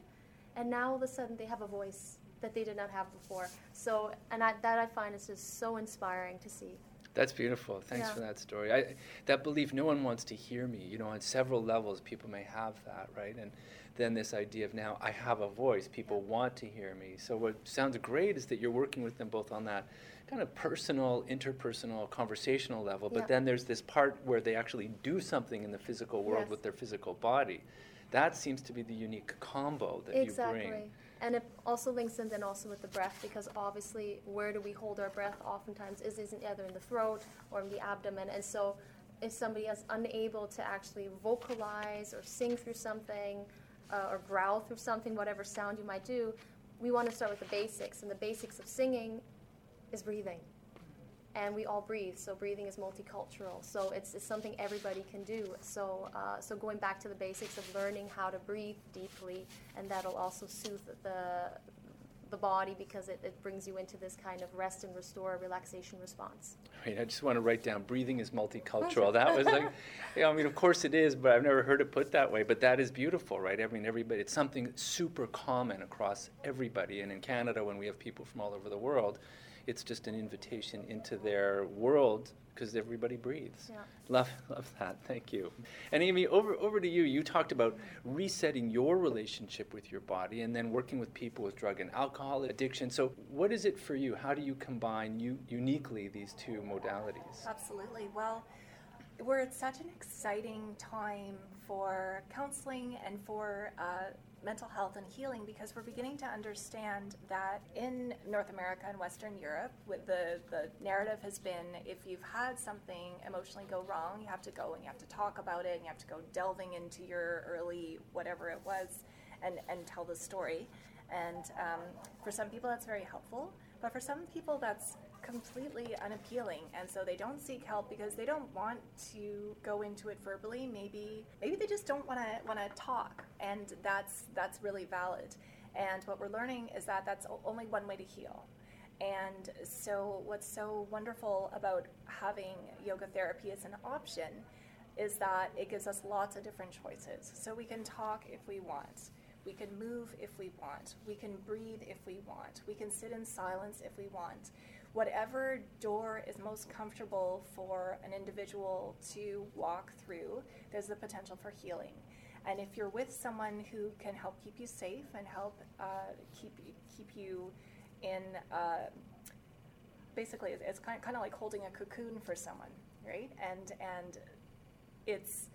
And now all of a sudden they have a voice that they did not have before. So and I, that i find is just so inspiring to see that's beautiful. Thanks yeah. for that story. I, that belief, no one wants to hear me. You know, on several levels, people may have that, right? And then this idea of now I have a voice. People want to hear me. So what sounds great is that you're working with them both on that kind of personal, interpersonal, conversational level. But yeah. then there's this part where they actually do something in the physical world yes. with their physical body. That seems to be the unique combo that exactly. you bring. And it also links in then also with the breath because obviously where do we hold our breath oftentimes is isn't either in the throat or in the abdomen. And so if somebody is unable to actually vocalize or sing through something uh, or growl through something, whatever sound you might do, we want to start with the basics. And the basics of singing is breathing and we all breathe. So breathing is multicultural. So it's, it's something everybody can do. So uh, so going back to the basics of learning how to breathe deeply, and that'll also soothe the the body because it, it brings you into this kind of rest and restore relaxation response. Right. I just want to write down breathing is multicultural. that was like, yeah, I mean, of course it is, but I've never heard it put that way. But that is beautiful, right? I mean, everybody, it's something super common across everybody. And in Canada, when we have people from all over the world, it's just an invitation into their world because everybody breathes. Yeah. Love, love that. Thank you. And Amy, over over to you. You talked about resetting your relationship with your body and then working with people with drug and alcohol addiction. So, what is it for you? How do you combine you, uniquely these two modalities? Absolutely. Well, we're at such an exciting time for counseling and for uh, mental health and healing because we're beginning to understand that in North America and Western Europe, the, the narrative has been if you've had something emotionally go wrong, you have to go and you have to talk about it and you have to go delving into your early whatever it was and, and tell the story. And um, for some people, that's very helpful, but for some people, that's completely unappealing and so they don't seek help because they don't want to go into it verbally maybe maybe they just don't want to want to talk and that's that's really valid and what we're learning is that that's only one way to heal and so what's so wonderful about having yoga therapy as an option is that it gives us lots of different choices so we can talk if we want We can move if we want. We can breathe if we want. We can sit in silence if we want. Whatever door is most comfortable for an individual to walk through, there's the potential for healing. And if you're with someone who can help keep you safe and help uh, keep keep you in, uh, basically, it's, it's kind, of, kind of like holding a cocoon for someone, right? And and it's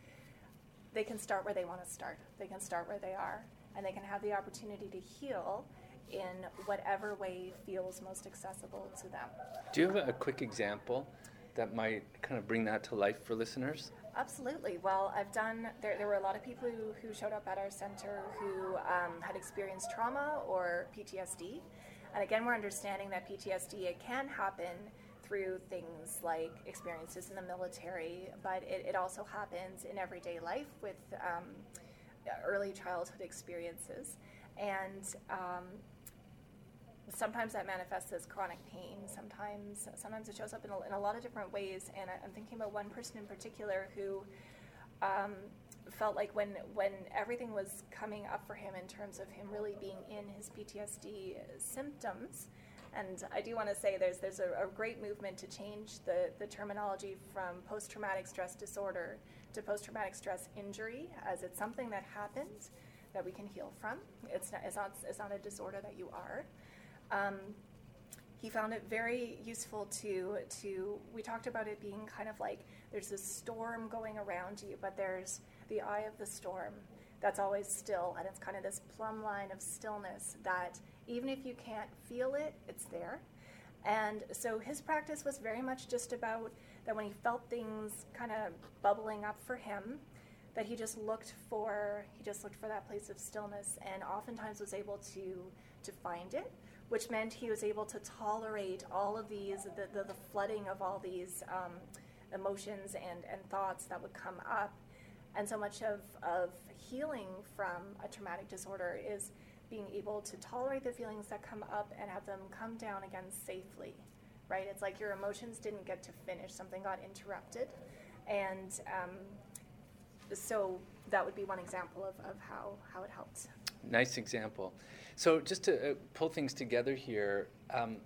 they can start where they want to start. They can start where they are, and they can have the opportunity to heal in whatever way feels most accessible to them. Do you have a quick example that might kind of bring that to life for listeners? Absolutely. Well, I've done, there, there were a lot of people who, who showed up at our center who um, had experienced trauma or PTSD. And again, we're understanding that PTSD, it can happen through things like experiences in the military, but it, it also happens in everyday life with um, early childhood experiences. And um, sometimes that manifests as chronic pain. Sometimes, sometimes it shows up in a, in a lot of different ways. And I, am thinking about one person in particular who um, felt like when when everything was coming up for him in terms of him really being in his PTSD symptoms. And I do want to say there's there's a, a great movement to change the, the terminology from post traumatic stress disorder to post traumatic stress injury, as it's something that happens that we can heal from. It's not, it's not, it's not a disorder that you are. Um, he found it very useful to to we talked about it being kind of like there's this storm going around you but there's the eye of the storm that's always still and it's kind of this plumb line of stillness that even if you can't feel it it's there. And so his practice was very much just about that when he felt things kind of bubbling up for him that he just looked for he just looked for that place of stillness and oftentimes was able to to find it which meant he was able to tolerate all of these, the, the, the flooding of all these um, emotions and, and thoughts that would come up. And so much of, of healing from a traumatic disorder is being able to tolerate the feelings that come up and have them come down again safely, right? It's like your emotions didn't get to finish, something got interrupted. And um, so that would be one example of, of how, how it helped. Nice example. So just to uh, pull things together here, um,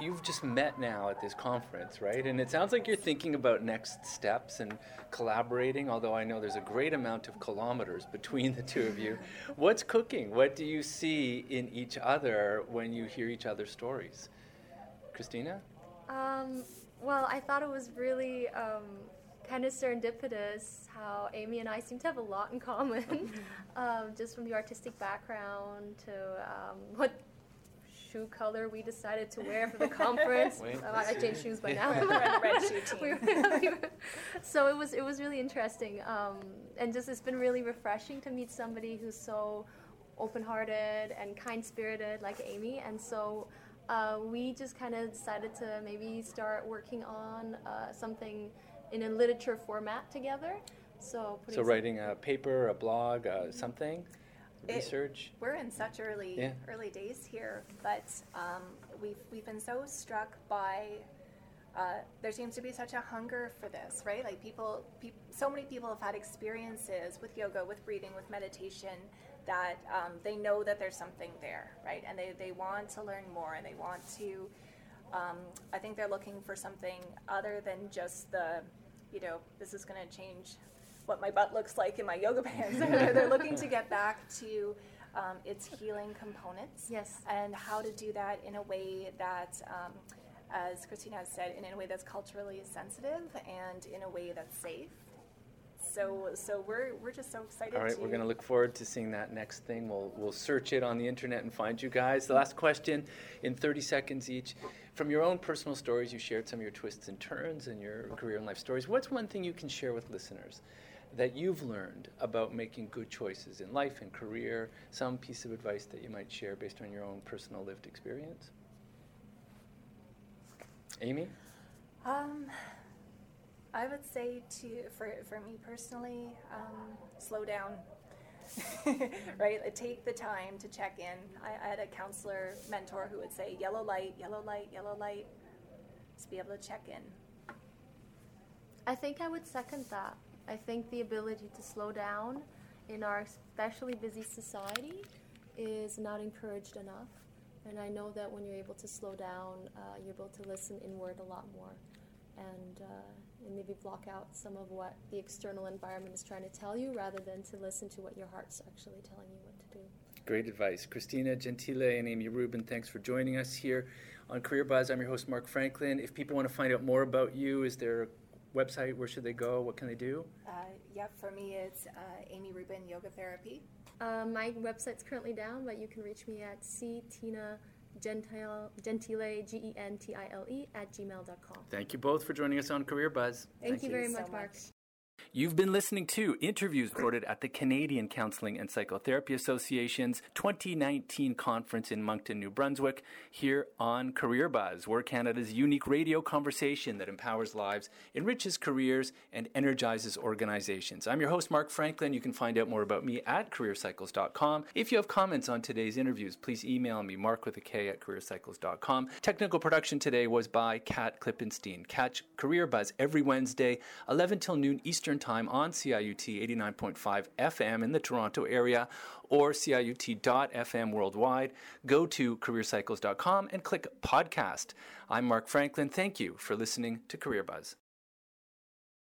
you've just met now at this conference, right? And it sounds like you're thinking about next steps and collaborating, although I know there's a great amount of kilometers between the two of you. What's cooking? What do you see in each other when you hear each other's stories? Christina? Um, well, I thought it was really um, kind of serendipitous how Amy and I seem to have a lot in common, um, just from the artistic background to um, what shoe color we decided to wear for the conference. Wait, uh, I changed shoes by now. we're red shoe team. so it was it was really interesting, um, and just it's been really refreshing to meet somebody who's so open-hearted and kind-spirited like Amy, and so. Uh, we just kind of decided to maybe start working on uh, something in a literature format together. So, so writing a paper, a blog, uh, something, it, research. We're in such early yeah. early days here, but um, we've we've been so struck by. Uh, there seems to be such a hunger for this, right? Like people, pe- so many people have had experiences with yoga, with breathing, with meditation, that um, they know that there's something there, right? And they, they want to learn more and they want to. Um, I think they're looking for something other than just the you know, this is going to change what my butt looks like in my yoga pants. they're, looking to get back to um, its healing components. Yes. And how to do that in a way that, um, as Christina has said, in a way that's culturally sensitive and in a way that's safe. So, so we're, we're just so excited. All right, we're going to look forward to seeing that next thing. We'll, we'll search it on the internet and find you guys. The last question in 30 seconds each. From your own personal stories, you shared some of your twists and turns and your career and life stories. What's one thing you can share with listeners that you've learned about making good choices in life and career? Some piece of advice that you might share based on your own personal lived experience? Amy? Um, I would say to for for me personally, um, slow down. right? Take the time to check in. I, I, had a counselor mentor who would say, yellow light, yellow light, yellow light. Just be able to check in. I think I would second that. I think the ability to slow down in our especially busy society is not encouraged enough. And I know that when you're able to slow down, uh, you're able to listen inward a lot more and, uh, and maybe block out some of what the external environment is trying to tell you rather than to listen to what your heart's actually telling you what to do. Great advice. Christina Gentile and Amy Rubin, thanks for joining us here on Career Buzz. I'm your host, Mark Franklin. If people want to find out more about you, is there a website? Where should they go? What can they do? Uh, yeah, for me, it's uh, Amy Rubin Yoga Therapy. Uh, my website's currently down, but you can reach me at ctina gentile, gentile, G E N T I L E, at gmail.com. Thank you both for joining us on Career Buzz. Thank, Thank you, you very much, so Mark. Much. You've been listening to interviews recorded at the Canadian Counseling and Psychotherapy Association's 2019 conference in Moncton, New Brunswick, here on Career Buzz. We're Canada's unique radio conversation that empowers lives, enriches careers, and energizes organizations. I'm your host, Mark Franklin. You can find out more about me at careercycles.com. If you have comments on today's interviews, please email me, mark with a K at careercycles.com. Technical production today was by Kat Klippenstein. Catch Career Buzz every Wednesday, 11 till noon Time on CIUT 89.5 FM in the Toronto area or CIUT.FM worldwide. Go to careercycles.com and click podcast. I'm Mark Franklin. Thank you for listening to Career Buzz.